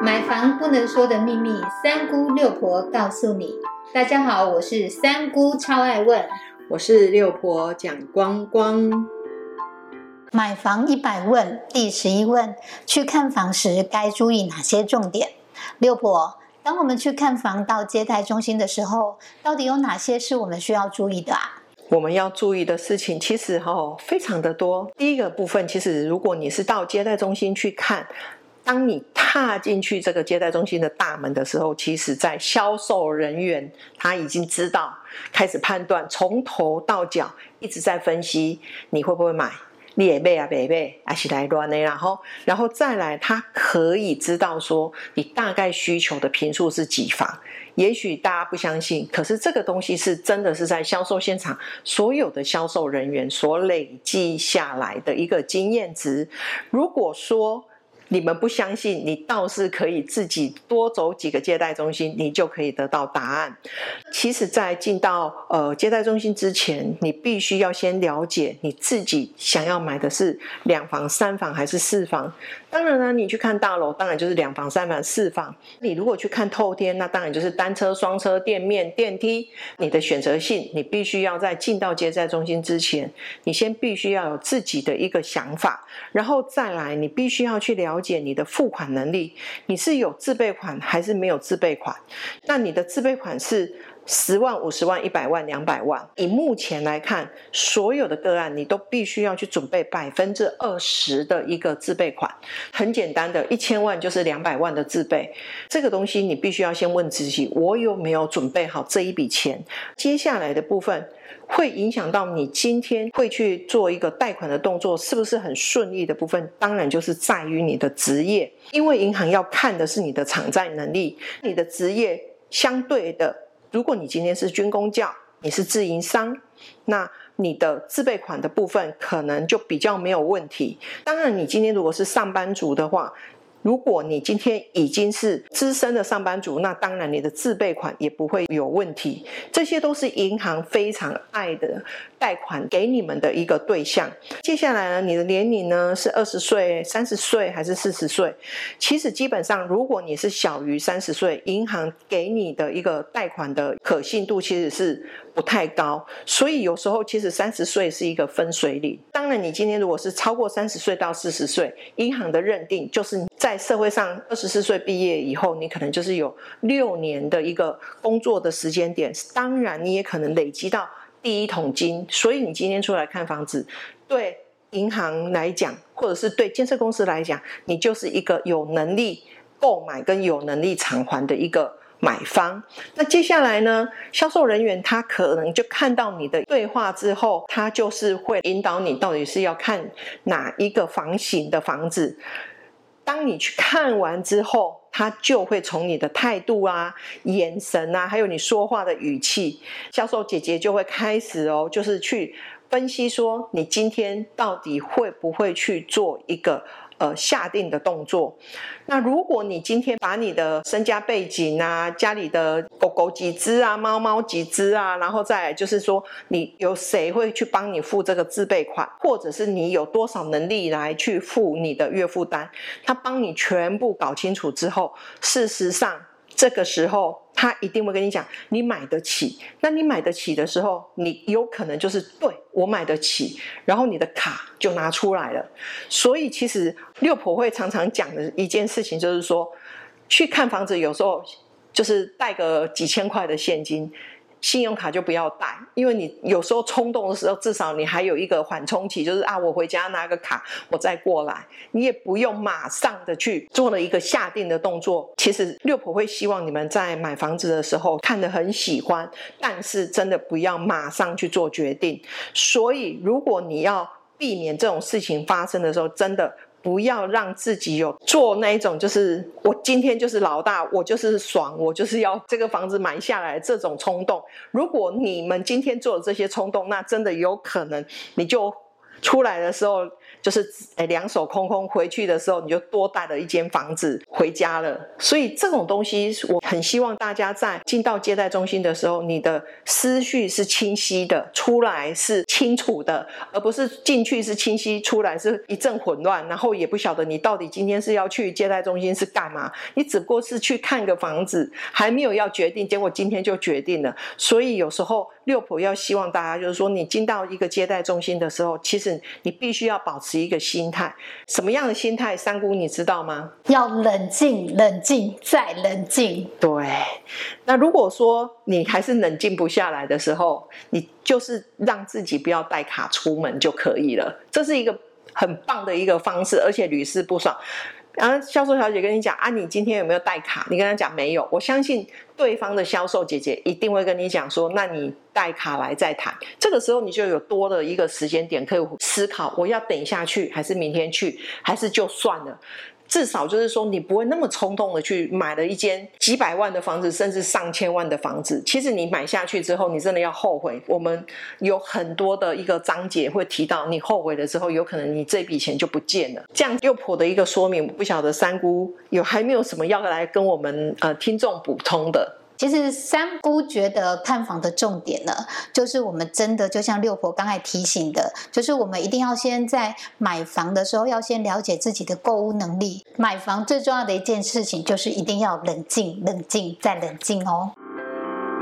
买房不能说的秘密，三姑六婆告诉你。大家好，我是三姑，超爱问。我是六婆蒋光光。买房一百问，第十一问：去看房时该注意哪些重点？六婆，当我们去看房到接待中心的时候，到底有哪些是我们需要注意的啊？我们要注意的事情其实哈非常的多。第一个部分，其实如果你是到接待中心去看。当你踏进去这个接待中心的大门的时候，其实，在销售人员他已经知道，开始判断，从头到脚一直在分析你会不会买，你也背啊，背背啊，是来乱的，然后，然后再来，他可以知道说你大概需求的平数是几房。也许大家不相信，可是这个东西是真的是在销售现场所有的销售人员所累积下来的一个经验值。如果说，你们不相信，你倒是可以自己多走几个接待中心，你就可以得到答案。其实，在进到呃接待中心之前，你必须要先了解你自己想要买的是两房、三房还是四房。当然呢，你去看大楼，当然就是两房、三房、四房。你如果去看透天，那当然就是单车、双车、店面、电梯。你的选择性，你必须要在进到接待中心之前，你先必须要有自己的一个想法，然后再来，你必须要去了。了解你的付款能力，你是有自备款还是没有自备款？那你的自备款是十万、五十万、一百万、两百万？以目前来看，所有的个案你都必须要去准备百分之二十的一个自备款。很简单的，一千万就是两百万的自备。这个东西你必须要先问自己：我有没有准备好这一笔钱？接下来的部分。会影响到你今天会去做一个贷款的动作，是不是很顺利的部分？当然就是在于你的职业，因为银行要看的是你的偿债能力。你的职业相对的，如果你今天是军工教，你是自营商，那你的自备款的部分可能就比较没有问题。当然，你今天如果是上班族的话。如果你今天已经是资深的上班族，那当然你的自备款也不会有问题。这些都是银行非常爱的贷款给你们的一个对象。接下来呢，你的年龄呢是二十岁、三十岁还是四十岁？其实基本上，如果你是小于三十岁，银行给你的一个贷款的可信度其实是不太高。所以有时候其实三十岁是一个分水岭。当然，你今天如果是超过三十岁到四十岁，银行的认定就是在。社会上，二十四岁毕业以后，你可能就是有六年的一个工作的时间点。当然，你也可能累积到第一桶金。所以，你今天出来看房子，对银行来讲，或者是对建设公司来讲，你就是一个有能力购买跟有能力偿还的一个买方。那接下来呢，销售人员他可能就看到你的对话之后，他就是会引导你到底是要看哪一个房型的房子。当你去看完之后，他就会从你的态度啊、眼神啊，还有你说话的语气，销售姐姐就会开始哦，就是去分析说，你今天到底会不会去做一个。呃，下定的动作。那如果你今天把你的身家背景啊，家里的狗狗几只啊，猫猫几只啊，然后再就是说，你有谁会去帮你付这个自备款，或者是你有多少能力来去付你的月付单，他帮你全部搞清楚之后，事实上。这个时候，他一定会跟你讲，你买得起。那你买得起的时候，你有可能就是对我买得起，然后你的卡就拿出来了。所以，其实六婆会常常讲的一件事情，就是说，去看房子，有时候就是带个几千块的现金。信用卡就不要带，因为你有时候冲动的时候，至少你还有一个缓冲期，就是啊，我回家拿个卡，我再过来，你也不用马上的去做了一个下定的动作。其实六婆会希望你们在买房子的时候看得很喜欢，但是真的不要马上去做决定。所以，如果你要避免这种事情发生的时候，真的。不要让自己有做那一种，就是我今天就是老大，我就是爽，我就是要这个房子买下来这种冲动。如果你们今天做了这些冲动，那真的有可能你就出来的时候就是诶两手空空回去的时候，你就多带了一间房子回家了。所以这种东西，我很希望大家在进到接待中心的时候，你的思绪是清晰的，出来是清楚的，而不是进去是清晰，出来是一阵混乱，然后也不晓得你到底今天是要去接待中心是干嘛。你只不过是去看个房子，还没有要决定，结果今天就决定了。所以有时候六婆要希望大家就是说，你进到一个接待中心的时候，其实你必须要保持一个心态，什么样的心态？三姑你知道吗？要冷静，冷静，再冷静。对。那如果说你还是冷静不下来的时候，你就是让自己不要带卡出门就可以了。这是一个很棒的一个方式，而且屡试不爽。然后销售小姐跟你讲啊，你今天有没有带卡？你跟她讲没有，我相信对方的销售姐姐一定会跟你讲说，那你带卡来再谈。这个时候你就有多的一个时间点可以思考，我要等下去，还是明天去，还是就算了。至少就是说，你不会那么冲动的去买了一间几百万的房子，甚至上千万的房子。其实你买下去之后，你真的要后悔。我们有很多的一个章节会提到，你后悔了之后，有可能你这笔钱就不见了。这样又婆的一个说明，不晓得三姑有还没有什么要来跟我们呃听众补充的。其实三姑觉得看房的重点呢，就是我们真的就像六婆刚才提醒的，就是我们一定要先在买房的时候要先了解自己的购物能力。买房最重要的一件事情就是一定要冷静、冷静再冷静哦。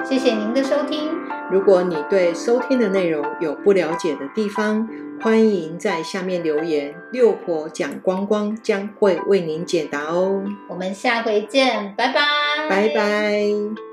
谢谢您的收听。如果你对收听的内容有不了解的地方，欢迎在下面留言，六婆讲光光将会为您解答哦。我们下回见，拜拜，拜拜。